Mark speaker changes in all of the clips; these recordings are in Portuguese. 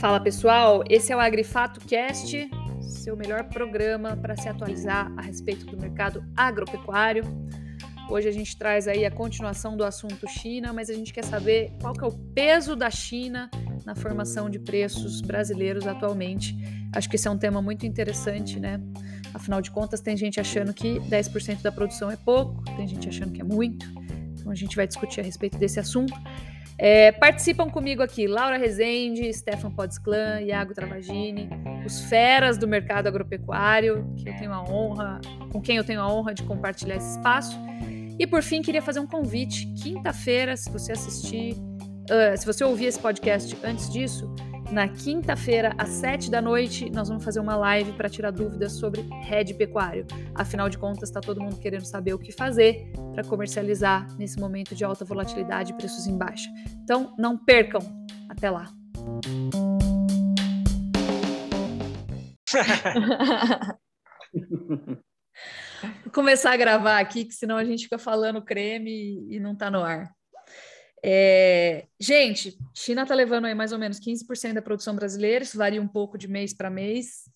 Speaker 1: Fala pessoal, esse é o Agrifato Cast, seu melhor programa para se atualizar a respeito do mercado agropecuário. Hoje a gente traz aí a continuação do assunto China, mas a gente quer saber qual que é o peso da China na formação de preços brasileiros atualmente. Acho que esse é um tema muito interessante, né? Afinal de contas, tem gente achando que 10% da produção é pouco, tem gente achando que é muito. Então a gente vai discutir a respeito desse assunto. É, participam comigo aqui Laura Rezende, Stefan Podsclan, Iago Travagini, os feras do mercado agropecuário, que eu tenho a honra, com quem eu tenho a honra de compartilhar esse espaço. E por fim, queria fazer um convite. Quinta-feira, se você assistir, uh, se você ouvir esse podcast antes disso, na quinta-feira, às sete da noite, nós vamos fazer uma live para tirar dúvidas sobre rede pecuário. Afinal de contas, está todo mundo querendo saber o que fazer para comercializar nesse momento de alta volatilidade e preços em baixa. Então, não percam. Até lá. Vou começar a gravar aqui, que senão a gente fica falando creme e não está no ar. É, gente, China está levando aí mais ou menos 15% da produção brasileira, isso varia um pouco de mês para mês,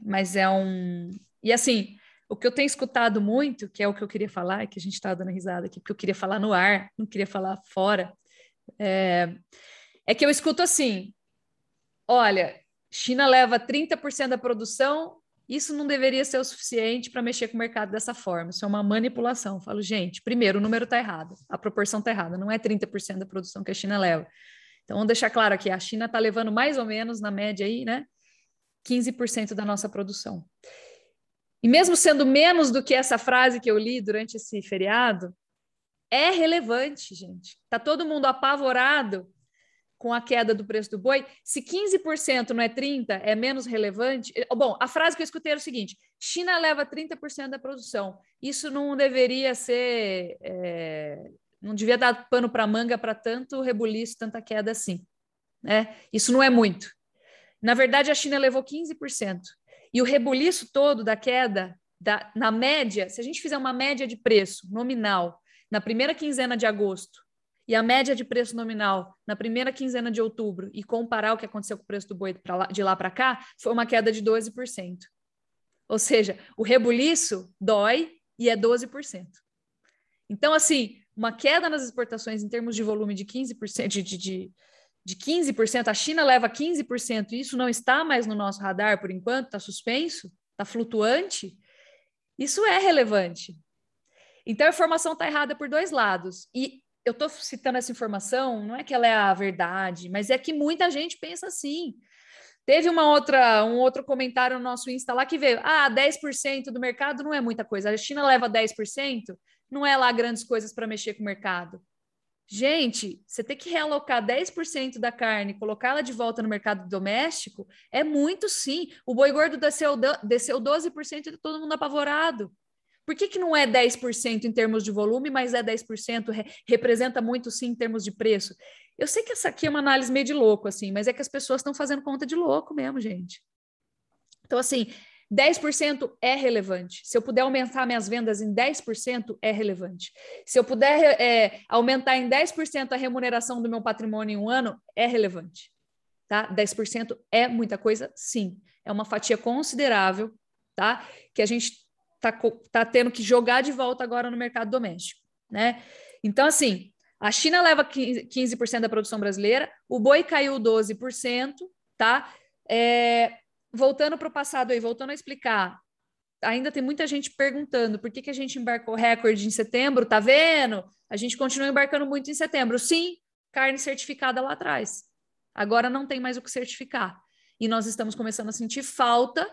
Speaker 1: mas é um. E assim, o que eu tenho escutado muito, que é o que eu queria falar, que a gente está dando risada aqui, porque eu queria falar no ar, não queria falar fora, é, é que eu escuto assim: olha, China leva 30% da produção, isso não deveria ser o suficiente para mexer com o mercado dessa forma. Isso é uma manipulação. Eu falo, gente, primeiro, o número está errado, a proporção está errada, não é 30% da produção que a China leva. Então, vamos deixar claro aqui: a China está levando mais ou menos, na média aí, né, 15% da nossa produção. E mesmo sendo menos do que essa frase que eu li durante esse feriado, é relevante, gente. Está todo mundo apavorado com a queda do preço do boi, se 15% não é 30%, é menos relevante. Eh, bom, a frase que eu escutei era o seguinte: China leva 30% da produção. Isso não deveria ser. É, não devia dar pano para manga para tanto rebuliço, tanta queda assim. Né? Isso não é muito. Na verdade, a China levou 15%. E o rebuliço todo da queda, da, na média, se a gente fizer uma média de preço nominal na primeira quinzena de agosto e a média de preço nominal na primeira quinzena de outubro e comparar o que aconteceu com o preço do boi lá, de lá para cá, foi uma queda de 12%. Ou seja, o rebuliço dói e é 12%. Então, assim, uma queda nas exportações em termos de volume de 15%, de, de, de 15%, a China leva 15%, e isso não está mais no nosso radar por enquanto, está suspenso, está flutuante, isso é relevante. Então, a informação está errada por dois lados. E eu estou citando essa informação, não é que ela é a verdade, mas é que muita gente pensa assim. Teve uma outra, um outro comentário no nosso Insta lá que veio: ah, 10% do mercado não é muita coisa. A China leva 10%, não é lá grandes coisas para mexer com o mercado. Gente, você ter que realocar 10% da carne, colocá-la de volta no mercado doméstico, é muito sim. O boi gordo desceu, desceu 12% e todo mundo apavorado. Por que, que não é 10% em termos de volume, mas é 10%? Re representa muito sim em termos de preço. Eu sei que essa aqui é uma análise meio de louco, assim, mas é que as pessoas estão fazendo conta de louco mesmo, gente. Então, assim, 10% é relevante. Se eu puder aumentar minhas vendas em 10%, é relevante. Se eu puder é, aumentar em 10% a remuneração do meu patrimônio em um ano, é relevante. Tá? 10% é muita coisa, sim. É uma fatia considerável, tá? Que a gente está tá tendo que jogar de volta agora no mercado doméstico, né? Então, assim, a China leva 15% da produção brasileira, o boi caiu 12%, tá? É, voltando para o passado aí, voltando a explicar, ainda tem muita gente perguntando por que, que a gente embarcou recorde em setembro, tá vendo? A gente continua embarcando muito em setembro. Sim, carne certificada lá atrás. Agora não tem mais o que certificar. E nós estamos começando a sentir falta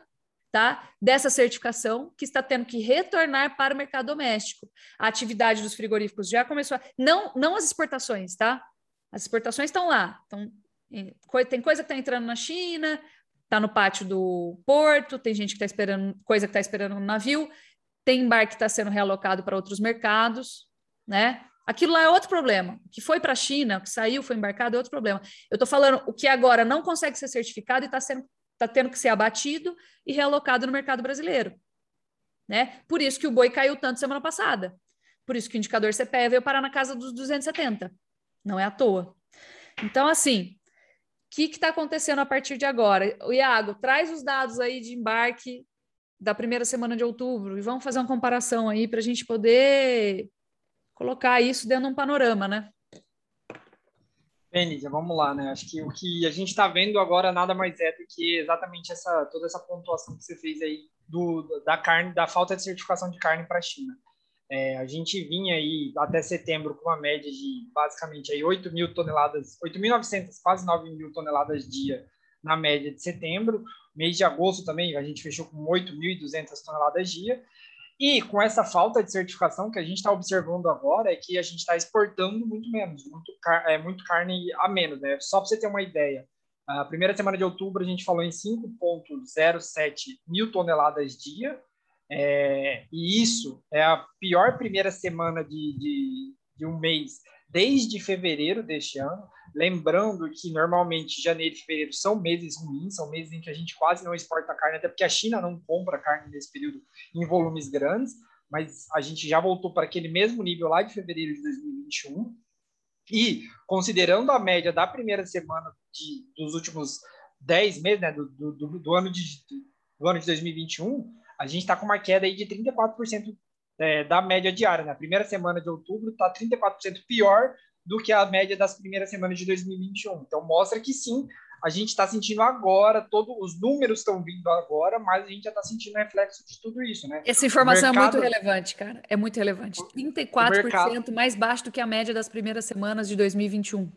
Speaker 1: tá? dessa certificação que está tendo que retornar para o mercado doméstico. A atividade dos frigoríficos já começou, a... não, não as exportações, tá? As exportações estão lá, então, tem coisa que está entrando na China, está no pátio do porto, tem gente que está esperando, coisa que está esperando no navio, tem embarque que está sendo realocado para outros mercados, né? Aquilo lá é outro problema. O que foi para a China, o que saiu, foi embarcado, é outro problema. Eu estou falando o que agora não consegue ser certificado e está sendo está tendo que ser abatido e realocado no mercado brasileiro. Né? Por isso que o boi caiu tanto semana passada. Por isso que o indicador CPE veio parar na casa dos 270. Não é à toa. Então, assim, o que está acontecendo a partir de agora? O Iago, traz os dados aí de embarque da primeira semana de outubro e vamos fazer uma comparação aí para a gente poder colocar isso dentro de um panorama, né?
Speaker 2: Bem, vamos lá, né? Acho que o que a gente está vendo agora nada mais é do que exatamente essa toda essa pontuação que você fez aí do, da carne, da falta de certificação de carne para a China. É, a gente vinha aí até setembro com uma média de basicamente aí 8 mil toneladas, 8.900, quase 9 mil toneladas dia na média de setembro. Mês de agosto também a gente fechou com 8.200 toneladas dia. E com essa falta de certificação que a gente está observando agora é que a gente está exportando muito menos, muito, car é, muito carne a menos. Né? Só para você ter uma ideia, a primeira semana de outubro a gente falou em 5,07 mil toneladas dia, é, e isso é a pior primeira semana de, de, de um mês desde fevereiro deste ano. Lembrando que normalmente janeiro e fevereiro são meses ruins, são meses em que a gente quase não exporta carne, até porque a China não compra carne nesse período em volumes grandes, mas a gente já voltou para aquele mesmo nível lá de fevereiro de 2021. E considerando a média da primeira semana de, dos últimos 10 meses, né, do, do, do, ano de, do ano de 2021, a gente está com uma queda aí de 34% é, da média diária. Na né? primeira semana de outubro está 34% pior do que a média das primeiras semanas de 2021. Então, mostra que sim, a gente está sentindo agora, todos os números estão vindo agora, mas a gente já está sentindo reflexo de tudo isso, né?
Speaker 1: Essa informação mercado... é muito relevante, cara. É muito relevante. 34% mercado... mais baixo do que a média das primeiras semanas de 2021.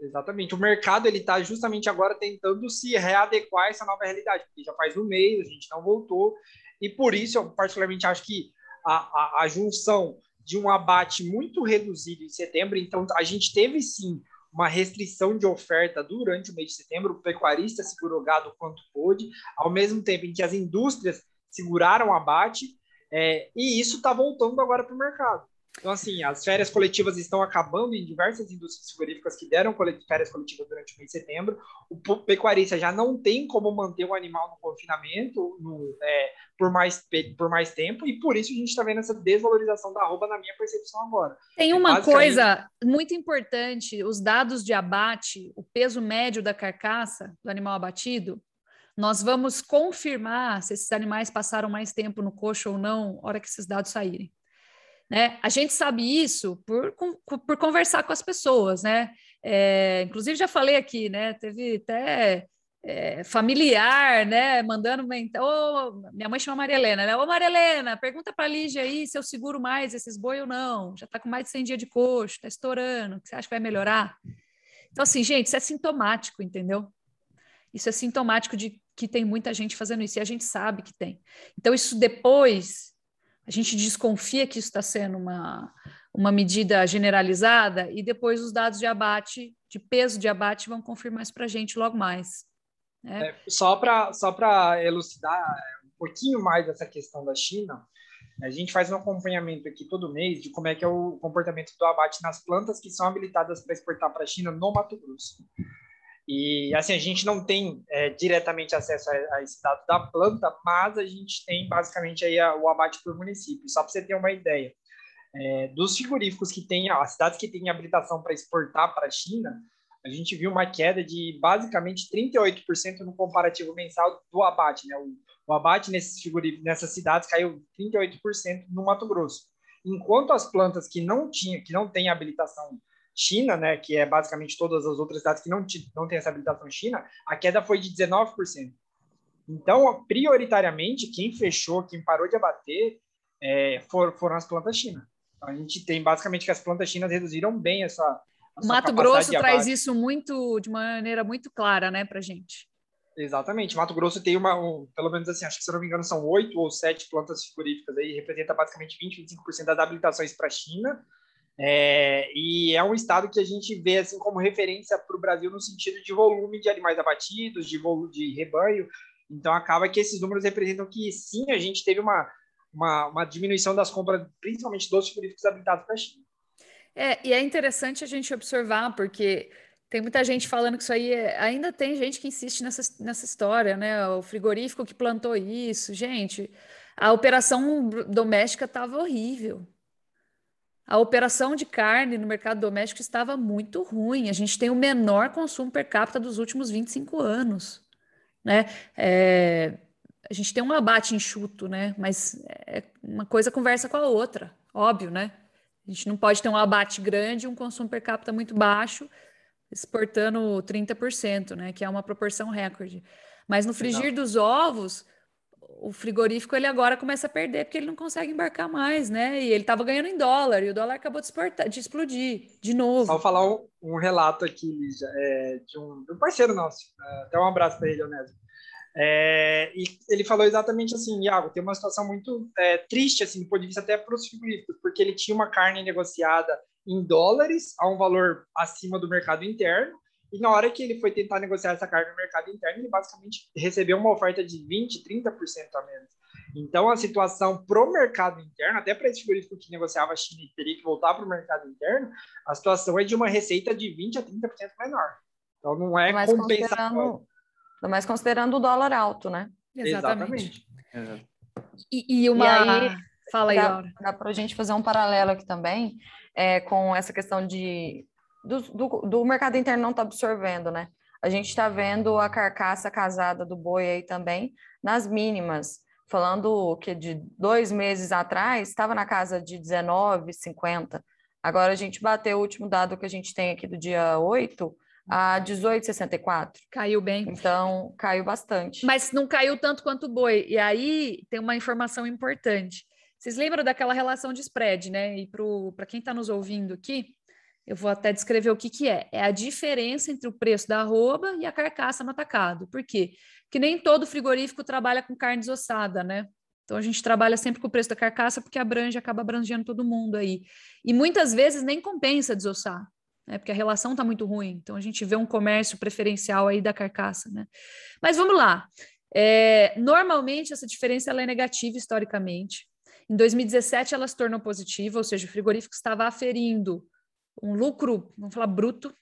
Speaker 2: Exatamente. O mercado ele está justamente agora tentando se readequar a essa nova realidade, porque já faz um mês, a gente não voltou, e por isso eu particularmente acho que a, a, a junção de um abate muito reduzido em setembro. Então, a gente teve sim uma restrição de oferta durante o mês de setembro. O pecuarista segurou gado quanto pôde, ao mesmo tempo em que as indústrias seguraram abate, é, e isso está voltando agora para o mercado. Então, assim, as férias coletivas estão acabando em diversas indústrias frigoríficas que deram férias coletivas durante o mês de setembro. O pecuarista já não tem como manter o animal no confinamento no, é, por, mais, por mais tempo, e por isso a gente está vendo essa desvalorização da arroba, na minha percepção agora.
Speaker 1: Tem é uma coisa muito importante: os dados de abate, o peso médio da carcaça do animal abatido. Nós vamos confirmar se esses animais passaram mais tempo no coxo ou não, hora que esses dados saírem. Né? A gente sabe isso por, por conversar com as pessoas, né? É, inclusive já falei aqui, né? Teve até é, familiar, né? Mandando oh, minha mãe chama Maria Helena, né? Ô Maria Helena, pergunta para a Lígia aí se eu seguro mais esses boi ou não. Já está com mais de 100 dias de coxo, está estourando. Você acha que vai melhorar? Então, assim, gente, isso é sintomático, entendeu? Isso é sintomático de que tem muita gente fazendo isso e a gente sabe que tem. Então, isso depois a gente desconfia que isso está sendo uma, uma medida generalizada e depois os dados de abate, de peso de abate, vão confirmar isso para a gente logo mais.
Speaker 2: Né? É, só para só elucidar um pouquinho mais dessa questão da China, a gente faz um acompanhamento aqui todo mês de como é que é o comportamento do abate nas plantas que são habilitadas para exportar para a China no Mato Grosso. E assim, a gente não tem é, diretamente acesso a, a, esse dado da planta, mas a gente tem basicamente aí a, o abate por município. Só para você ter uma ideia, é, dos frigoríficos que têm, as cidades que têm habilitação para exportar para a China, a gente viu uma queda de basicamente 38% no comparativo mensal do abate. Né? O, o abate nesses frigoríficos, nessas cidades caiu 38% no Mato Grosso. Enquanto as plantas que não tinham, que não têm habilitação China, né, que é basicamente todas as outras cidades que não, não têm essa habilitação China, a queda foi de 19%. Então, prioritariamente, quem fechou, quem parou de abater, é, for, foram as plantas China. Então, a gente tem basicamente que as plantas chinas reduziram bem essa.
Speaker 1: essa Mato Grosso traz isso muito de maneira muito clara, né, para gente.
Speaker 2: Exatamente. Mato Grosso tem uma, um, pelo menos assim, acho que se eu não me engano, são oito ou sete plantas frigoríficas aí, representa basicamente 20, 25% das habilitações para a China é, e é um estado que a gente vê assim como referência para o Brasil no sentido de volume de animais abatidos, de volume de rebanho. Então acaba que esses números representam que sim, a gente teve uma, uma, uma diminuição das compras, principalmente dos frigoríficos habilitados para a China.
Speaker 1: É, e é interessante a gente observar, porque tem muita gente falando que isso aí é... ainda tem gente que insiste nessa, nessa história, né? O frigorífico que plantou isso, gente. A operação doméstica estava horrível a operação de carne no mercado doméstico estava muito ruim. A gente tem o menor consumo per capita dos últimos 25 anos. Né? É, a gente tem um abate enxuto, né? mas é, uma coisa conversa com a outra, óbvio, né? A gente não pode ter um abate grande e um consumo per capita muito baixo, exportando 30%, né? que é uma proporção recorde. Mas no frigir dos ovos, o frigorífico ele agora começa a perder porque ele não consegue embarcar mais, né? E ele estava ganhando em dólar e o dólar acabou de, exportar, de explodir de novo.
Speaker 2: Só falar um, um relato aqui, Lígia, é, de, um, de, um, parceiro nosso. É, até um abraço para ele, Onésio. É, e ele falou exatamente assim, Iago, tem uma situação muito é, triste, assim, do ponto de vista até para os frigoríficos, porque ele tinha uma carne negociada em dólares a um valor acima do mercado interno, e na hora que ele foi tentar negociar essa carne no mercado interno, ele basicamente recebeu uma oferta de 20%, 30% a menos. Então, a situação para o mercado interno, até para esse frigorífico que negociava a China e teria que voltar para o mercado interno, a situação é de uma receita de 20% a 30% menor. Então, não é mas compensatório.
Speaker 3: Mas considerando o dólar alto, né?
Speaker 1: Exatamente. Exatamente. E, e, uma... E aí,
Speaker 3: Fala aí, dá, dá para a gente fazer um paralelo aqui também é, com essa questão de do, do, do mercado interno não está absorvendo, né? A gente está vendo a carcaça casada do boi aí também nas mínimas, falando que de dois meses atrás estava na casa de 19,50. Agora a gente bateu o último dado que a gente tem aqui do dia 8 a 18,64.
Speaker 1: Caiu bem.
Speaker 3: Então, caiu bastante.
Speaker 1: Mas não caiu tanto quanto o boi. E aí tem uma informação importante. Vocês lembram daquela relação de spread, né? E para quem está nos ouvindo aqui, eu vou até descrever o que, que é. É a diferença entre o preço da arroba e a carcaça no atacado. Por quê? Porque nem todo frigorífico trabalha com carne desossada, né? Então a gente trabalha sempre com o preço da carcaça porque abrange, acaba abrangendo todo mundo aí. E muitas vezes nem compensa desossar, né? Porque a relação está muito ruim. Então a gente vê um comércio preferencial aí da carcaça, né? Mas vamos lá. É, normalmente essa diferença ela é negativa historicamente. Em 2017 ela se tornou positiva, ou seja, o frigorífico estava aferindo um lucro, vamos falar bruto,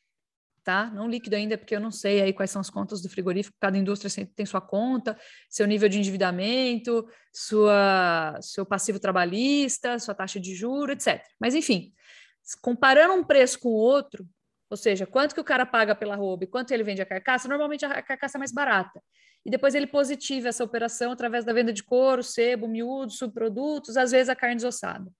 Speaker 1: tá? Não líquido ainda, porque eu não sei aí quais são as contas do frigorífico, cada indústria tem sua conta, seu nível de endividamento, sua, seu passivo trabalhista, sua taxa de juro, etc. Mas, enfim, comparando um preço com o outro, ou seja, quanto que o cara paga pela roupa e quanto ele vende a carcaça, normalmente a carcaça é mais barata. E depois ele positiva essa operação através da venda de couro, sebo, miúdo, subprodutos, às vezes a carne desossada.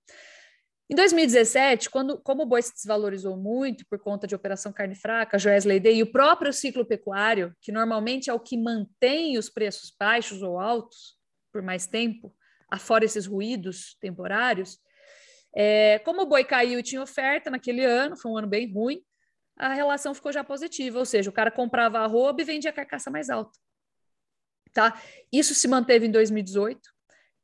Speaker 1: Em 2017, quando, como o boi se desvalorizou muito por conta de operação carne fraca, Joesley Day e o próprio ciclo pecuário, que normalmente é o que mantém os preços baixos ou altos por mais tempo, afora esses ruídos temporários, é, como o boi caiu e tinha oferta naquele ano, foi um ano bem ruim, a relação ficou já positiva, ou seja, o cara comprava a roupa e vendia a carcaça mais alta. Tá? Isso se manteve em 2018,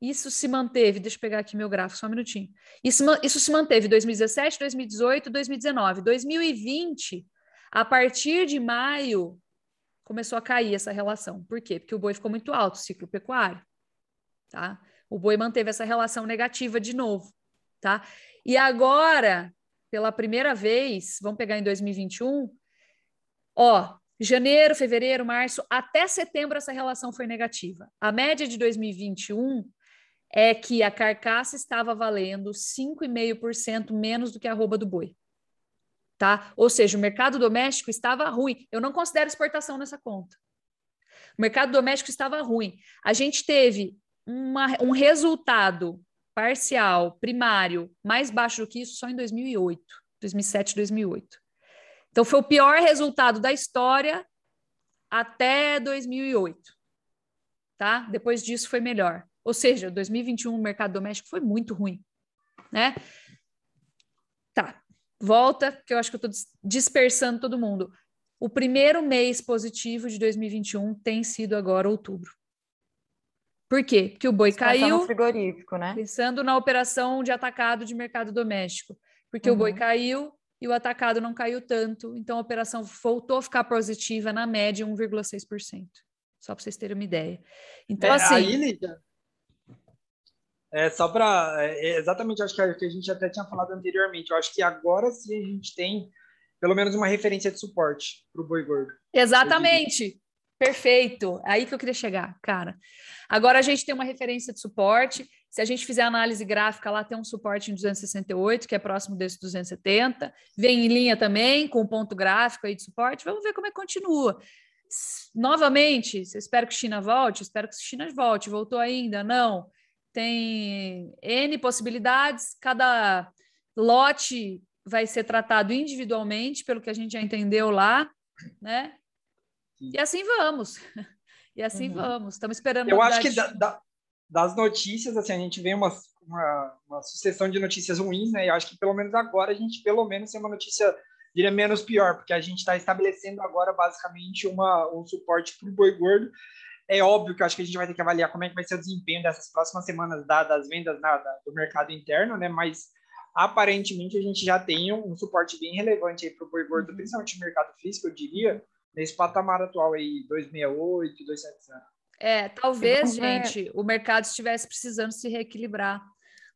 Speaker 1: isso se manteve, deixa eu pegar aqui meu gráfico, só um minutinho. Isso, isso se manteve 2017, 2018, 2019. 2020, a partir de maio, começou a cair essa relação. Por quê? Porque o boi ficou muito alto, ciclo pecuário. Tá? O boi manteve essa relação negativa de novo. Tá? E agora, pela primeira vez, vamos pegar em 2021, ó, janeiro, fevereiro, março, até setembro essa relação foi negativa. A média de 2021 é que a carcaça estava valendo 5,5% menos do que a arroba do boi. Tá? Ou seja, o mercado doméstico estava ruim. Eu não considero exportação nessa conta. O mercado doméstico estava ruim. A gente teve uma, um resultado parcial, primário, mais baixo do que isso só em 2008, 2007, 2008. Então, foi o pior resultado da história até 2008. Tá? Depois disso, foi melhor. Ou seja, 2021 o mercado doméstico foi muito ruim, né? Tá, volta, que eu acho que eu estou dispersando todo mundo. O primeiro mês positivo de 2021 tem sido agora outubro. Por quê? Porque o boi caiu.
Speaker 3: frigorífico, né?
Speaker 1: Pensando na operação de atacado de mercado doméstico. Porque uhum. o boi uhum. caiu e o atacado não caiu tanto. Então a operação voltou a ficar positiva na média 1,6%. Só para vocês terem uma ideia. Então, é, assim. Aí, Lídia,
Speaker 2: é, só para. É, é, exatamente, acho que a, que a gente até tinha falado anteriormente. Eu acho que agora sim a gente tem pelo menos uma referência de suporte para o boi gordo.
Speaker 1: Exatamente. Perfeito. Aí que eu queria chegar, cara. Agora a gente tem uma referência de suporte Se a gente fizer análise gráfica, lá tem um suporte em 268, que é próximo desse 270. Vem em linha também, com ponto gráfico aí de suporte. Vamos ver como é que continua. Novamente, espero que China volte, espero que China volte. Voltou ainda? Não. Tem N possibilidades, cada lote vai ser tratado individualmente, pelo que a gente já entendeu lá, né? E assim vamos. E assim uhum. vamos. Estamos esperando.
Speaker 2: Eu acho que da, da, das notícias, assim, a gente vê uma, uma, uma, sucessão de notícias ruins, né? E eu acho que pelo menos agora a gente, pelo menos, tem uma notícia, diria, menos pior, porque a gente está estabelecendo agora basicamente uma, um suporte para o boi gordo. É óbvio que eu acho que a gente vai ter que avaliar como é que vai ser o desempenho dessas próximas semanas da, das vendas na, da, do mercado interno, né? Mas aparentemente a gente já tem um, um suporte bem relevante aí para o boi gordo, uhum. principalmente no mercado físico, eu diria, nesse patamar atual aí, 268, 270.
Speaker 1: É, talvez, gente, o mercado estivesse precisando se reequilibrar,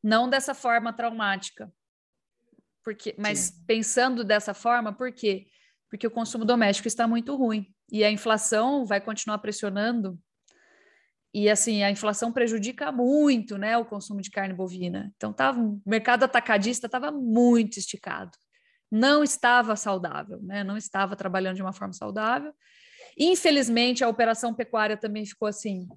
Speaker 1: não dessa forma traumática. Porque, mas Sim. pensando dessa forma, por quê? Porque o consumo doméstico está muito ruim e a inflação vai continuar pressionando. E assim, a inflação prejudica muito, né, o consumo de carne bovina. Então, tava, o mercado atacadista estava muito esticado não estava saudável, né? não estava trabalhando de uma forma saudável. Infelizmente, a operação pecuária também ficou assim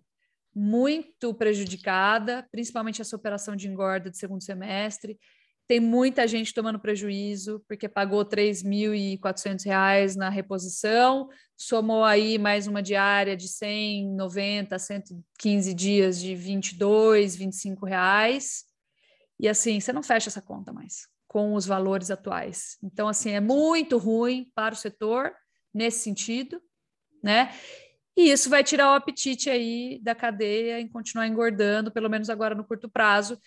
Speaker 1: muito prejudicada, principalmente essa operação de engorda de segundo semestre. Tem muita gente tomando prejuízo, porque pagou R$ 3.400 na reposição, somou aí mais uma diária de 190, 115 dias de R$ 22, 25 reais. E assim, você não fecha essa conta mais com os valores atuais. Então, assim, é muito ruim para o setor nesse sentido, né? E isso vai tirar o apetite aí da cadeia em continuar engordando, pelo menos agora no curto prazo.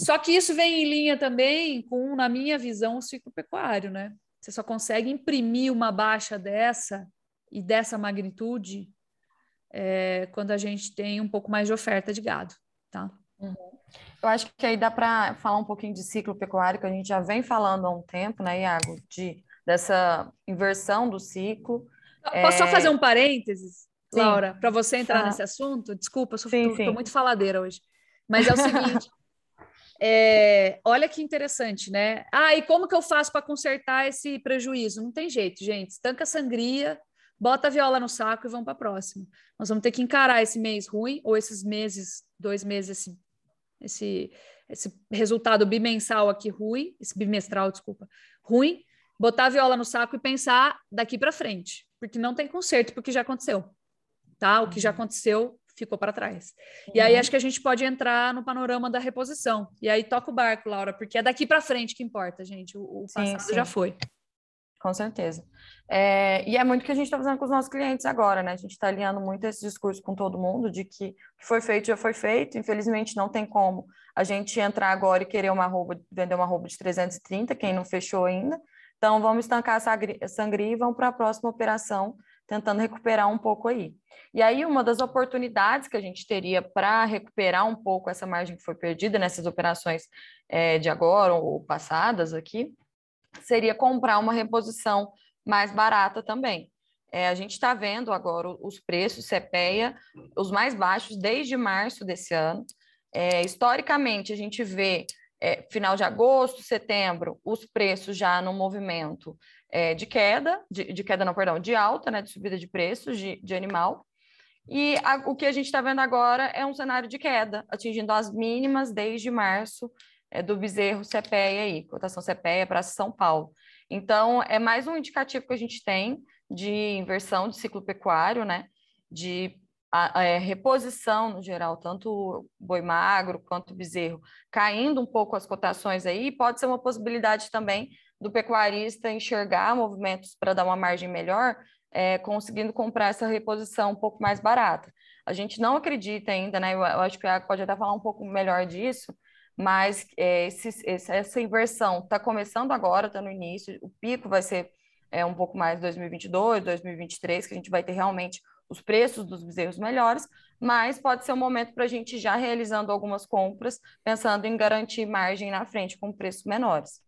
Speaker 1: Só que isso vem em linha também com, na minha visão, o ciclo pecuário, né? Você só consegue imprimir uma baixa dessa e dessa magnitude é, quando a gente tem um pouco mais de oferta de gado, tá?
Speaker 3: Uhum. Eu acho que aí dá para falar um pouquinho de ciclo pecuário, que a gente já vem falando há um tempo, né, Iago, de, dessa inversão do ciclo.
Speaker 1: Posso é... só fazer um parênteses, sim. Laura, para você entrar ah. nesse assunto? Desculpa, eu estou muito faladeira hoje. Mas é o seguinte. É, olha que interessante, né? Ah, e como que eu faço para consertar esse prejuízo? Não tem jeito, gente. Estanca a sangria, bota a viola no saco e vamos para a próxima. Nós vamos ter que encarar esse mês ruim, ou esses meses, dois meses, esse esse, esse resultado bimensal aqui ruim, esse bimestral, desculpa, ruim, botar a viola no saco e pensar daqui para frente, porque não tem conserto porque já aconteceu, tá? O que já uhum. aconteceu ficou para trás. Uhum. E aí uhum. acho que a gente pode entrar no panorama da reposição. E aí toca o barco, Laura, porque é daqui para frente que importa, gente. O, o passado sim, sim. já foi.
Speaker 3: Com certeza. É, e é muito o que a gente está fazendo com os nossos clientes agora, né? A gente está alinhando muito esse discurso com todo mundo de que o que foi feito já foi feito. Infelizmente, não tem como a gente entrar agora e querer uma roupa, vender uma roupa de 330, quem não fechou ainda. Então, vamos estancar a sangria e vamos para a próxima operação, tentando recuperar um pouco aí. E aí, uma das oportunidades que a gente teria para recuperar um pouco essa margem que foi perdida nessas operações é, de agora ou passadas aqui, seria comprar uma reposição mais barata também. É, a gente está vendo agora os preços CPEA, os mais baixos desde março desse ano. É, historicamente, a gente vê é, final de agosto, setembro, os preços já no movimento é, de queda, de, de, queda não, perdão, de alta, né, de subida de preços de, de animal. E a, o que a gente está vendo agora é um cenário de queda, atingindo as mínimas desde março é, do bezerro CPEA aí, cotação CPEA para São Paulo. Então, é mais um indicativo que a gente tem de inversão de ciclo pecuário, né? De a, a, é, reposição no geral, tanto boi magro quanto bezerro, caindo um pouco as cotações aí, pode ser uma possibilidade também do pecuarista enxergar movimentos para dar uma margem melhor, é, conseguindo comprar essa reposição um pouco mais barata. A gente não acredita ainda, né? Eu, acho que pode até falar um pouco melhor disso, mas é, esse, essa inversão está começando agora, está no início, o pico vai ser é, um pouco mais 2022, 2023, que a gente vai ter realmente os preços dos bezerros melhores, mas pode ser um momento para a gente já realizando algumas compras, pensando em garantir margem na frente com preços menores.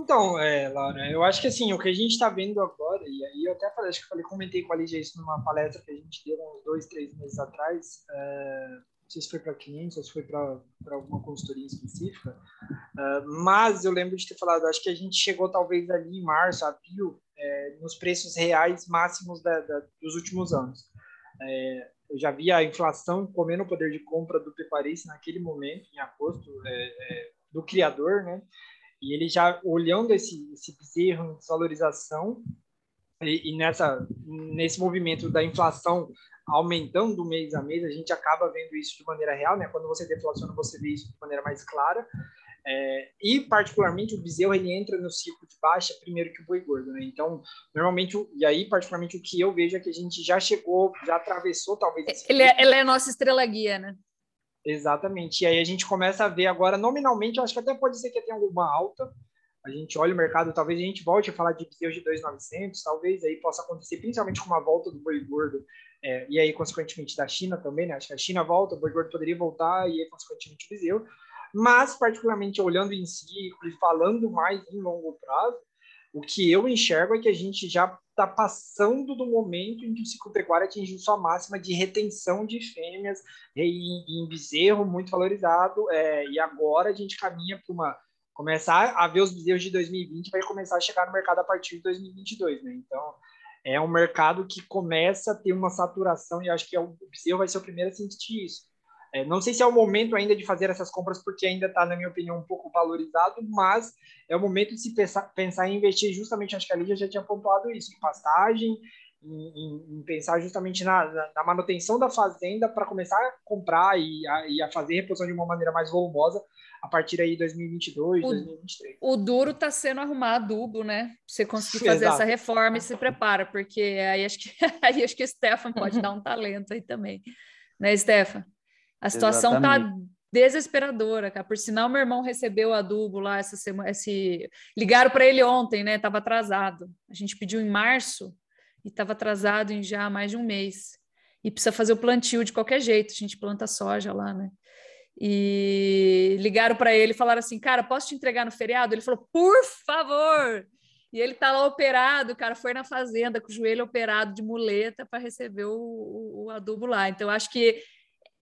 Speaker 2: Então, é, Laura, eu acho que assim, o que a gente está vendo agora, e aí eu até falei, acho que eu falei, comentei com a Lígia isso numa palestra que a gente deu uns dois, três meses atrás, é, sei se foi para clientes ou se foi para alguma consultoria específica, uh, mas eu lembro de ter falado, acho que a gente chegou talvez ali em março, abril, é, nos preços reais máximos da, da, dos últimos anos. É, eu já vi a inflação comendo o poder de compra do pecuarista naquele momento, em agosto, é, é, do criador, né? E ele já olhando esse, esse bezerro em desvalorização e, e, nessa, nesse movimento da inflação aumentando do mês a mês, a gente acaba vendo isso de maneira real, né? Quando você deflaciona, você vê isso de maneira mais clara. É, e particularmente o bezerro ele entra no ciclo de baixa primeiro que o boi gordo, né? Então normalmente e aí particularmente o que eu vejo é que a gente já chegou, já atravessou talvez.
Speaker 1: Ele é, ele é nossa estrela guia, né?
Speaker 2: Exatamente. E aí a gente começa a ver agora nominalmente, eu acho que até pode ser que tenha alguma alta. A gente olha o mercado, talvez a gente volte a falar de bezerro de 2.900, talvez aí possa acontecer, principalmente com uma volta do boi gordo é, e aí, consequentemente, da China também, né? Acho que a China volta, o boi gordo poderia voltar, e aí, consequentemente, o bezerro mas particularmente olhando em ciclo e falando mais em longo prazo, o que eu enxergo é que a gente já está passando do momento em que o ciclo pecuário atingiu sua máxima de retenção de fêmeas em, em bezerro muito valorizado, é, e agora a gente caminha para uma começar a ver os bezerros de 2020 vai começar a chegar no mercado a partir de 2022, né? Então é um mercado que começa a ter uma saturação e acho que é o bezerro vai ser o primeiro a sentir isso. É, não sei se é o momento ainda de fazer essas compras, porque ainda está, na minha opinião, um pouco valorizado, mas é o momento de se pensar, pensar em investir justamente, acho que a Lídia já tinha pontuado isso, em pastagem, em, em, em pensar justamente na, na, na, manutenção da fazenda para começar a comprar e a, e a, fazer reposição de uma maneira mais volumosa a partir aí de 2022, o, 2023.
Speaker 1: O duro está sendo arrumar adubo, né? Você conseguir fazer Exato. essa reforma e se prepara, porque aí acho que aí acho que o Stefan pode dar um talento aí também. Né, Stefan? A situação está desesperadora, cara. Por sinal, meu irmão recebeu adubo lá essa semana. Esse... Ligaram para ele ontem, né? Estava atrasado. A gente pediu em março e estava atrasado em já mais de um mês. E precisa fazer o plantio de qualquer jeito. A gente planta soja lá, né? E ligaram para ele e falaram assim: Cara, posso te entregar no feriado? Ele falou: Por favor! E ele tá lá operado, cara foi na fazenda com o joelho operado de muleta para receber o, o, o adubo lá. Então, acho que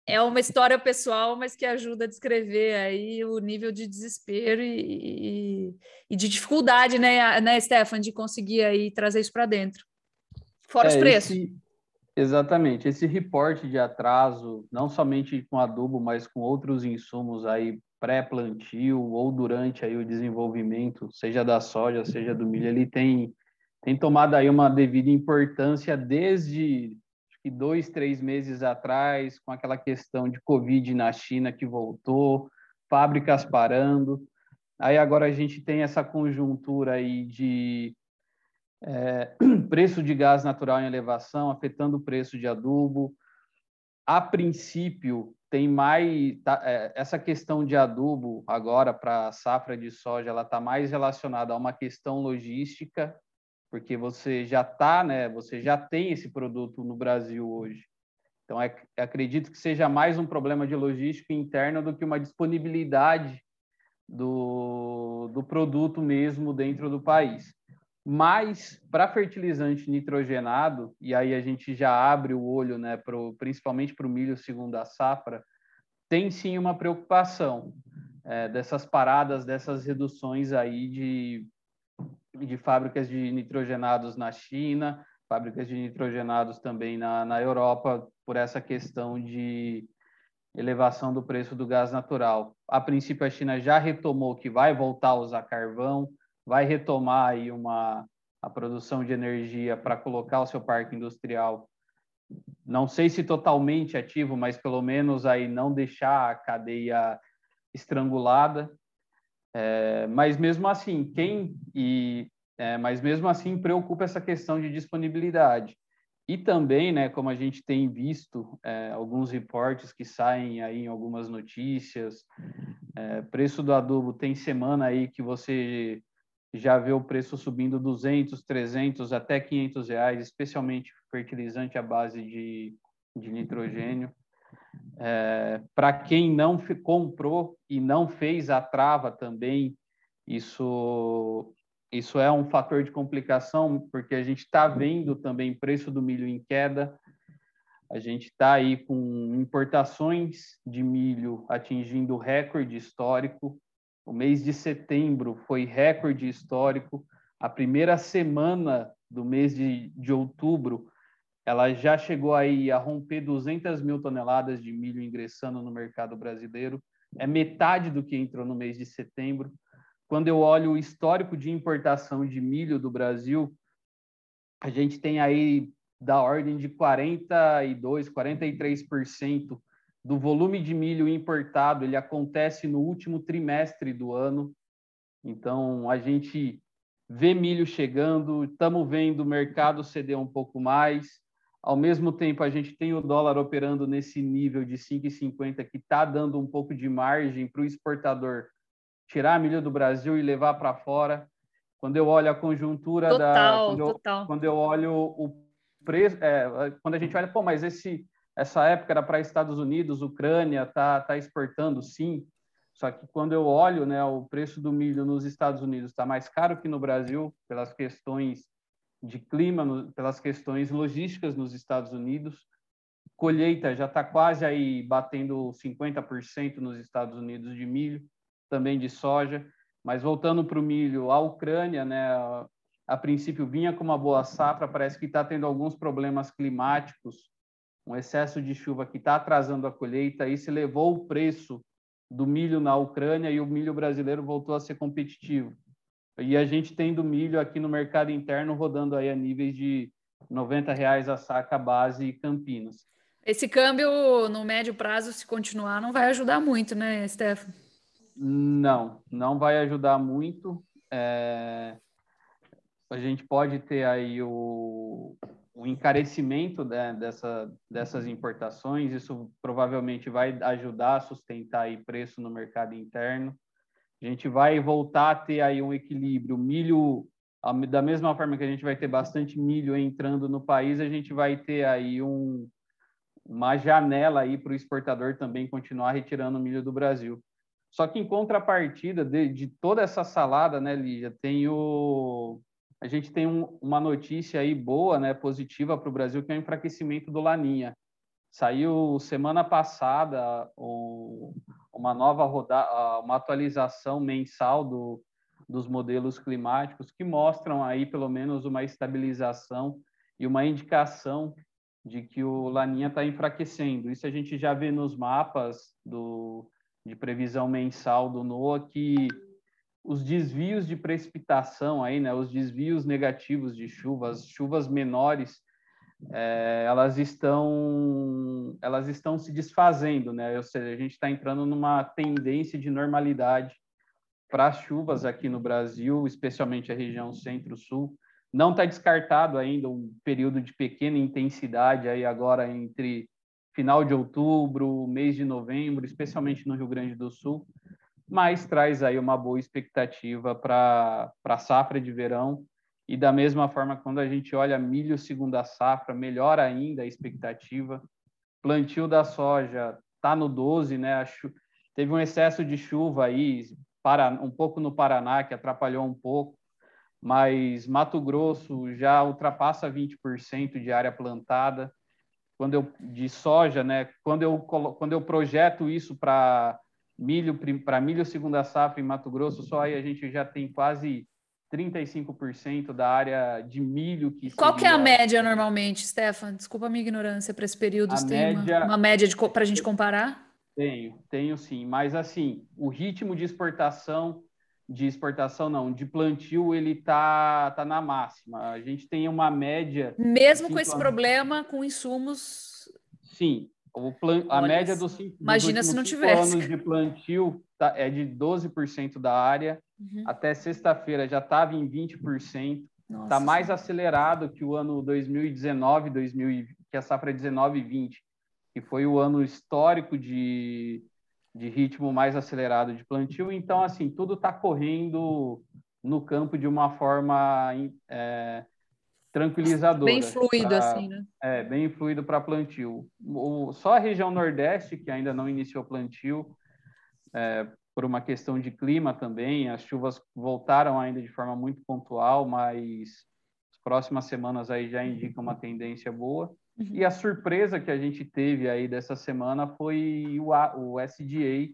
Speaker 1: é uma história pessoal, mas que ajuda a descrever aí o nível de desespero e, e, e de dificuldade, né, né, Stefan, de conseguir aí trazer isso para dentro. Fora é, os preços.
Speaker 4: Esse, exatamente. Esse reporte de atraso, não somente com adubo, mas com outros insumos aí pré-plantio ou durante aí o desenvolvimento, seja da soja, seja do milho, ele tem, tem tomado aí uma devida importância desde que dois, três meses atrás, com aquela questão de Covid na China que voltou, fábricas parando. Aí agora a gente tem essa conjuntura aí de é, preço de gás natural em elevação, afetando o preço de adubo. A princípio, tem mais tá, é, essa questão de adubo agora para a safra de soja, ela está mais relacionada a uma questão logística porque você já está, né? Você já tem esse produto no Brasil hoje. Então, é, acredito que seja mais um problema de logística interna do que uma disponibilidade do, do produto mesmo dentro do país. Mas, para fertilizante nitrogenado, e aí a gente já abre o olho, né, pro, principalmente para o milho segunda safra, tem sim uma preocupação é, dessas paradas, dessas reduções aí de, de fábricas de nitrogenados na China, fábricas de nitrogenados também na, na Europa, por essa questão de elevação do preço do gás natural. A princípio, a China já retomou que vai voltar a usar carvão, vai retomar aí uma, a produção de energia para colocar o seu parque industrial, não sei se totalmente ativo, mas pelo menos aí não deixar a cadeia estrangulada. É, mas mesmo assim, quem e é, mas mesmo assim preocupa essa questão de disponibilidade. E também, né, como a gente tem visto é, alguns reportes que saem aí em algumas notícias, é, preço do adubo tem semana aí que você já vê o preço subindo 200, 300, até 500 reais, especialmente fertilizante à base de, de nitrogênio. É, Para quem não comprou e não fez a trava também, isso, isso é um fator de complicação, porque a gente está vendo também preço do milho em queda. A gente está aí com importações de milho atingindo recorde histórico. O mês de setembro foi recorde histórico. A primeira semana do mês de, de outubro, ela já chegou aí a romper 200 mil toneladas de milho ingressando no mercado brasileiro. É metade do que entrou no mês de setembro. Quando eu olho o histórico de importação de milho do Brasil, a gente tem aí da ordem de 42, 43% do volume de milho importado, ele acontece no último trimestre do ano. Então, a gente vê milho chegando, estamos vendo o mercado ceder um pouco mais. Ao mesmo tempo, a gente tem o dólar operando nesse nível de 5,50 que está dando um pouco de margem para o exportador tirar milho do Brasil e levar para fora. Quando eu olho a conjuntura
Speaker 1: total,
Speaker 4: da. Quando eu,
Speaker 1: total.
Speaker 4: quando eu olho o preço. É, quando a gente olha, pô, mas esse, essa época era para Estados Unidos, Ucrânia, tá, tá exportando, sim. Só que quando eu olho, né, o preço do milho nos Estados Unidos está mais caro que no Brasil, pelas questões de clima, no, pelas questões logísticas nos Estados Unidos. Colheita já está quase aí batendo 50% nos Estados Unidos de milho, também de soja. Mas voltando para o milho, a Ucrânia, né, a princípio vinha com uma boa safra, parece que está tendo alguns problemas climáticos, um excesso de chuva que está atrasando a colheita, isso levou o preço do milho na Ucrânia e o milho brasileiro voltou a ser competitivo. E a gente tem do milho aqui no mercado interno rodando aí a níveis de 90 reais a saca base Campinas.
Speaker 1: Esse câmbio no médio prazo, se continuar, não vai ajudar muito, né, Stefano?
Speaker 4: Não, não vai ajudar muito. É a gente pode ter aí o, o encarecimento né, dessa, dessas importações, isso provavelmente vai ajudar a sustentar aí preço no mercado interno. A gente vai voltar a ter aí um equilíbrio. Milho, da mesma forma que a gente vai ter bastante milho entrando no país, a gente vai ter aí um, uma janela aí para o exportador também continuar retirando milho do Brasil. Só que em contrapartida de, de toda essa salada, né, Lígia, tem o, a gente tem um, uma notícia aí boa, né, positiva para o Brasil, que é o enfraquecimento do Laninha. Saiu semana passada um, uma nova rodada, uma atualização mensal do, dos modelos climáticos que mostram aí pelo menos uma estabilização e uma indicação de que o Laninha está enfraquecendo. Isso a gente já vê nos mapas do, de previsão mensal do NOAA que os desvios de precipitação aí, né, os desvios negativos de chuvas, chuvas menores, é, elas estão elas estão se desfazendo, né? Ou seja, a gente está entrando numa tendência de normalidade para as chuvas aqui no Brasil, especialmente a região centro-sul. Não está descartado ainda um período de pequena intensidade aí agora entre final de outubro, mês de novembro, especialmente no Rio Grande do Sul mas traz aí uma boa expectativa para a safra de verão. E da mesma forma, quando a gente olha milho segunda safra, melhor ainda a expectativa. Plantio da soja está no 12, né? Teve um excesso de chuva aí, para, um pouco no Paraná, que atrapalhou um pouco, mas Mato Grosso já ultrapassa 20% de área plantada. Quando eu de soja, né? Quando eu quando eu projeto isso para milho para milho segunda safra em Mato Grosso, só aí a gente já tem quase 35% da área de milho que
Speaker 1: Qual que é a média normalmente, Stefan? Desculpa a minha ignorância para esse período. A tem média... uma, uma média para a gente comparar?
Speaker 4: Tenho, tenho sim. Mas assim, o ritmo de exportação, de exportação não, de plantio, ele tá, tá na máxima. A gente tem uma média.
Speaker 1: Mesmo com esse anos... problema, com insumos.
Speaker 4: Sim, o plan... a média dos cinco,
Speaker 1: Imagina se não tivesse.
Speaker 4: anos de plantio tá, é de 12% da área. Uhum. Até sexta-feira já estava em 20%. Está mais acelerado que o ano 2019, 2020, que a safra 19 e 20, que foi o ano histórico de, de ritmo mais acelerado de plantio. Então, assim, tudo está correndo no campo de uma forma é, tranquilizadora.
Speaker 1: Bem fluido, pra, assim, né?
Speaker 4: É, bem fluido para plantio. O, só a região Nordeste, que ainda não iniciou plantio, é, por uma questão de clima também, as chuvas voltaram ainda de forma muito pontual, mas as próximas semanas aí já indicam uma tendência boa. Uhum. E a surpresa que a gente teve aí dessa semana foi o, o SDA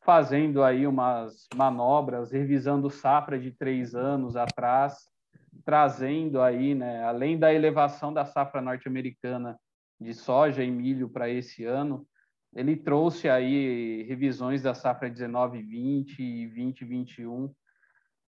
Speaker 4: fazendo aí umas manobras, revisando safra de três anos atrás, trazendo aí, né, além da elevação da safra norte-americana de soja e milho para esse ano, ele trouxe aí revisões da safra 19 20 e 20 21,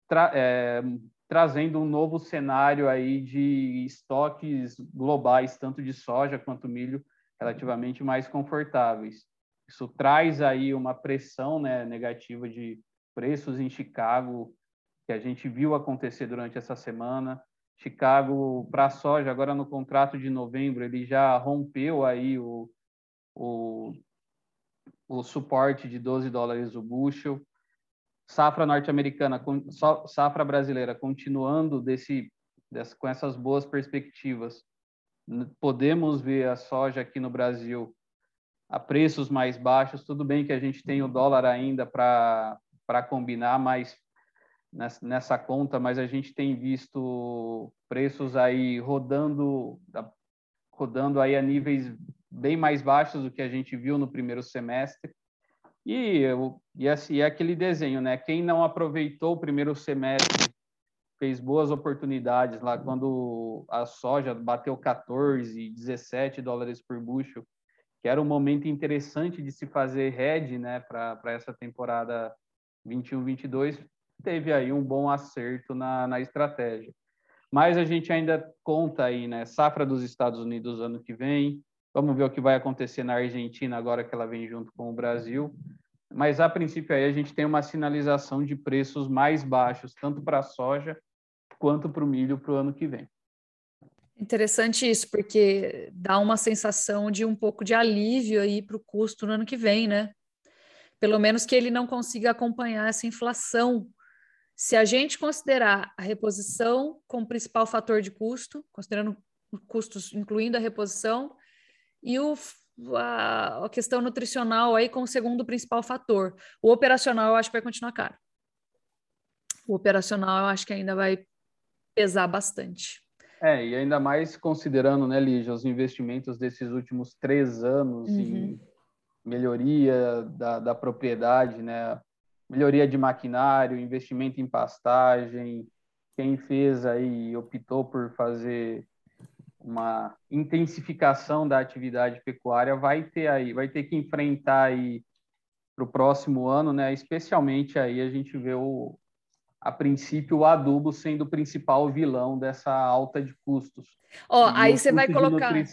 Speaker 4: tra é, trazendo um novo cenário aí de estoques globais, tanto de soja quanto milho, relativamente mais confortáveis. Isso traz aí uma pressão né, negativa de preços em Chicago, que a gente viu acontecer durante essa semana. Chicago, para a soja, agora no contrato de novembro, ele já rompeu aí o, o, o suporte de 12 dólares o bushel safra norte-americana, safra brasileira continuando desse, desse, com essas boas perspectivas, podemos ver a soja aqui no Brasil a preços mais baixos. Tudo bem que a gente tem o dólar ainda para combinar mais nessa, conta, mas a gente tem visto preços aí rodando rodando aí a níveis bem mais baixos do que a gente viu no primeiro semestre. E, e, assim, é aquele desenho, né? Quem não aproveitou o primeiro semestre fez boas oportunidades lá quando a soja bateu 14, 17 dólares por bushel, que era um momento interessante de se fazer hedge, né, para essa temporada 21-22, teve aí um bom acerto na, na estratégia. Mas a gente ainda conta aí, né, safra dos Estados Unidos ano que vem, Vamos ver o que vai acontecer na Argentina agora que ela vem junto com o Brasil. Mas a princípio aí a gente tem uma sinalização de preços mais baixos, tanto para a soja quanto para o milho para o ano que vem.
Speaker 1: Interessante isso, porque dá uma sensação de um pouco de alívio aí para o custo no ano que vem, né? Pelo menos que ele não consiga acompanhar essa inflação. Se a gente considerar a reposição como principal fator de custo, considerando custos incluindo a reposição, e o, a, a, questão nutricional aí como segundo principal fator. O operacional eu acho que vai continuar caro. O operacional eu acho que ainda vai pesar bastante.
Speaker 4: É, e ainda mais considerando, né, Lígia, os investimentos desses últimos três anos uhum. em melhoria da, da propriedade, né, melhoria de maquinário, investimento em pastagem, quem fez aí optou por fazer uma intensificação da atividade pecuária vai ter aí, vai ter que enfrentar aí para o próximo ano, né? Especialmente aí a gente vê o a princípio o adubo sendo o principal vilão dessa alta de custos.
Speaker 1: Ó, oh, aí você vai colocar, nutri...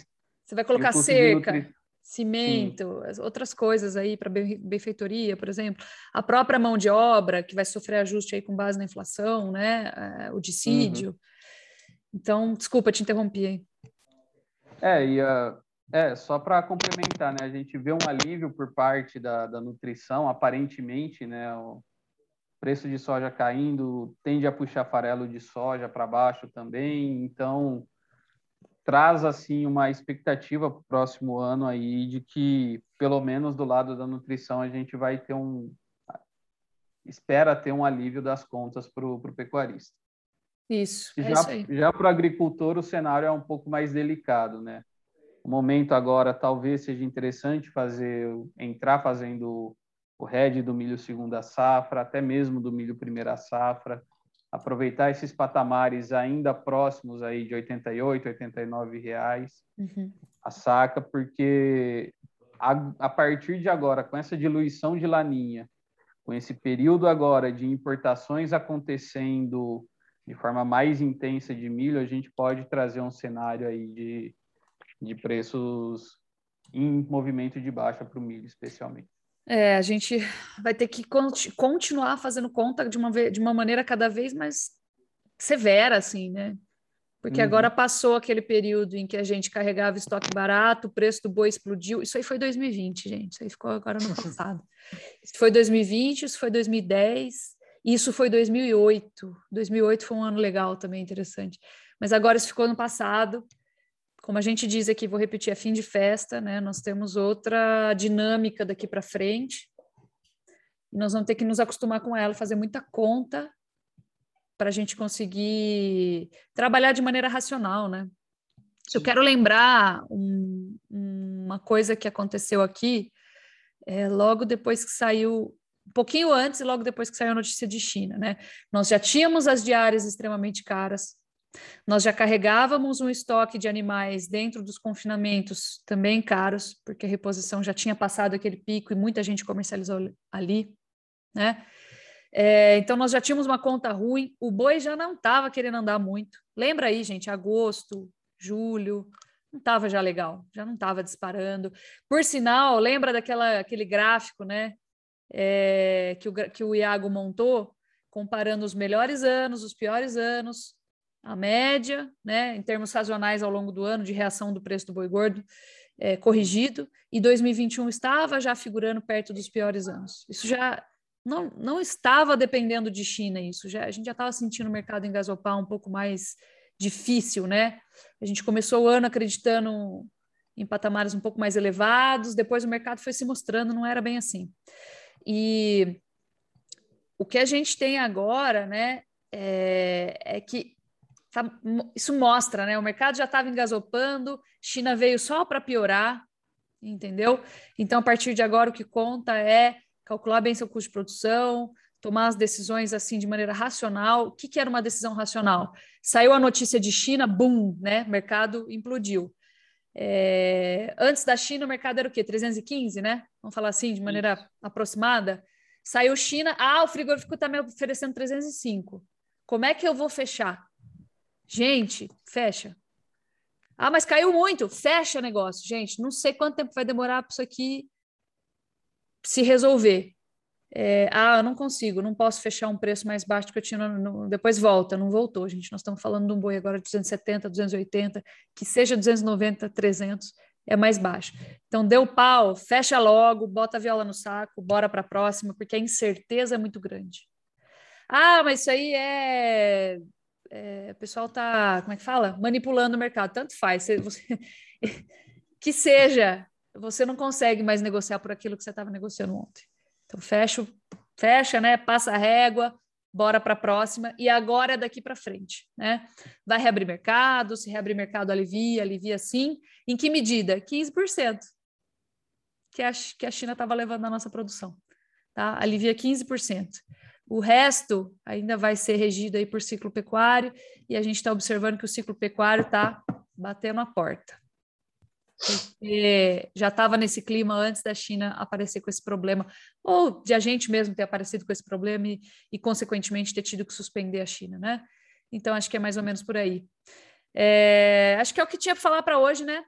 Speaker 1: você vai colocar cerca. Cimento, Sim. outras coisas aí para benfeitoria, por exemplo, a própria mão de obra que vai sofrer ajuste aí com base na inflação, né? É, o dissídio. Uhum. Então, desculpa, te interrompi aí.
Speaker 4: É, e é, só para complementar, né? A gente vê um alívio por parte da, da nutrição, aparentemente, né? O preço de soja caindo tende a puxar farelo de soja para baixo também, então traz assim uma expectativa para o próximo ano aí de que pelo menos do lado da nutrição a gente vai ter um espera ter um alívio das contas para o pecuarista.
Speaker 1: Isso,
Speaker 4: é já,
Speaker 1: isso
Speaker 4: Já para o agricultor, o cenário é um pouco mais delicado, né? O momento agora talvez seja interessante fazer, entrar fazendo o head do milho segunda safra, até mesmo do milho primeira safra, aproveitar esses patamares ainda próximos aí de 88, 89 reais uhum. a saca, porque a, a partir de agora, com essa diluição de laninha, com esse período agora de importações acontecendo de forma mais intensa de milho, a gente pode trazer um cenário aí de, de preços em movimento de baixa para o milho, especialmente.
Speaker 1: É, a gente vai ter que continuar fazendo conta de uma, de uma maneira cada vez mais severa, assim, né? Porque uhum. agora passou aquele período em que a gente carregava estoque barato, o preço do boi explodiu. Isso aí foi 2020, gente. Isso aí ficou agora no passado. Isso foi 2020, isso foi 2010. Isso foi 2008. 2008 foi um ano legal também, interessante. Mas agora isso ficou no passado. Como a gente diz aqui, vou repetir, é fim de festa, né? Nós temos outra dinâmica daqui para frente. E nós vamos ter que nos acostumar com ela, fazer muita conta para a gente conseguir trabalhar de maneira racional, né? Eu quero lembrar um, uma coisa que aconteceu aqui é, logo depois que saiu, um pouquinho antes e logo depois que saiu a notícia de China, né? Nós já tínhamos as diárias extremamente caras, nós já carregávamos um estoque de animais dentro dos confinamentos também caros, porque a reposição já tinha passado aquele pico e muita gente comercializou ali, né? É, então nós já tínhamos uma conta ruim, o boi já não estava querendo andar muito. Lembra aí, gente, agosto, julho, não estava já legal, já não estava disparando. Por sinal, lembra daquela aquele gráfico, né? É, que, o, que o Iago montou, comparando os melhores anos, os piores anos, a média, né, em termos sazonais ao longo do ano, de reação do preço do boi gordo é, corrigido, e 2021 estava já figurando perto dos piores anos. Isso já não, não estava dependendo de China, isso já a gente já estava sentindo o mercado engasopar um pouco mais difícil, né? A gente começou o ano acreditando em patamares um pouco mais elevados, depois o mercado foi se mostrando, não era bem assim. E o que a gente tem agora, né, é, é que tá, isso mostra, né? O mercado já estava engasopando, China veio só para piorar, entendeu? Então, a partir de agora, o que conta é calcular bem seu custo de produção, tomar as decisões assim de maneira racional. O que, que era uma decisão racional? Saiu a notícia de China, boom, né? O mercado implodiu. É, antes da China, o mercado era o quê? 315, né? Vamos falar assim, de maneira Isso. aproximada. Saiu China, ah, o frigorífico está me oferecendo 305. Como é que eu vou fechar? Gente, fecha. Ah, mas caiu muito. Fecha negócio, gente. Não sei quanto tempo vai demorar para isso aqui se resolver. É, ah, eu não consigo, não posso fechar um preço mais baixo que eu tinha, no, no, depois volta, não voltou, gente, nós estamos falando de um boi agora de 270, 280, que seja 290, 300, é mais baixo. Então, deu pau, fecha logo, bota a viola no saco, bora para a próxima, porque a incerteza é muito grande. Ah, mas isso aí é... é o pessoal tá, como é que fala? Manipulando o mercado, tanto faz, você, você... que seja, você não consegue mais negociar por aquilo que você estava negociando ontem. Então, fecha, fecha, né? Passa a régua, bora para a próxima, e agora é daqui para frente, né? Vai reabrir mercado, se reabrir mercado, alivia, alivia sim. Em que medida? 15%, que a, que a China estava levando na nossa produção, tá? Alivia 15%. O resto ainda vai ser regido aí por ciclo pecuário, e a gente está observando que o ciclo pecuário está batendo a porta porque já estava nesse clima antes da China aparecer com esse problema, ou de a gente mesmo ter aparecido com esse problema e, e consequentemente, ter tido que suspender a China, né? Então, acho que é mais ou menos por aí. É, acho que é o que tinha para falar para hoje, né?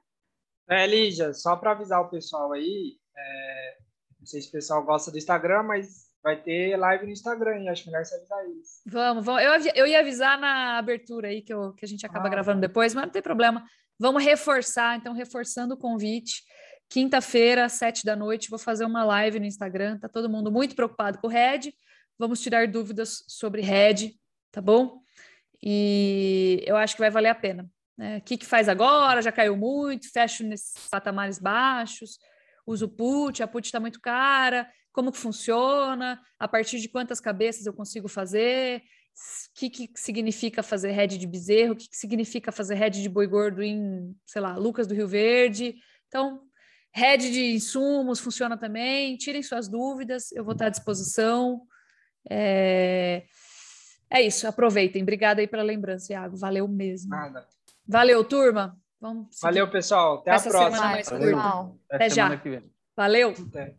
Speaker 2: É, Lígia, só para avisar o pessoal aí, é, não sei se o pessoal gosta do Instagram, mas vai ter live no Instagram, acho melhor você avisar eles.
Speaker 1: Vamos, vamos. Eu, eu ia avisar na abertura aí, que, eu, que a gente acaba ah, gravando tá. depois, mas não tem problema. Vamos reforçar, então, reforçando o convite. Quinta-feira, sete da noite, vou fazer uma live no Instagram. Tá todo mundo muito preocupado com o Red. Vamos tirar dúvidas sobre Red, tá bom? E eu acho que vai valer a pena. Né? O que, que faz agora? Já caiu muito, fecho nesses patamares baixos, uso put, a put está muito cara, como que funciona, a partir de quantas cabeças eu consigo fazer, o que, que significa fazer head de bezerro, o que, que significa fazer head de boi gordo em, sei lá, Lucas do Rio Verde. Então, head de insumos funciona também. Tirem suas dúvidas, eu vou estar à disposição. É, é isso, aproveitem. Obrigada aí pela lembrança, Iago. Valeu mesmo. Nada. Valeu, turma.
Speaker 2: Vamos Valeu, pessoal. Até Essa a próxima.
Speaker 1: Mais Valeu. Até já. Valeu. Até.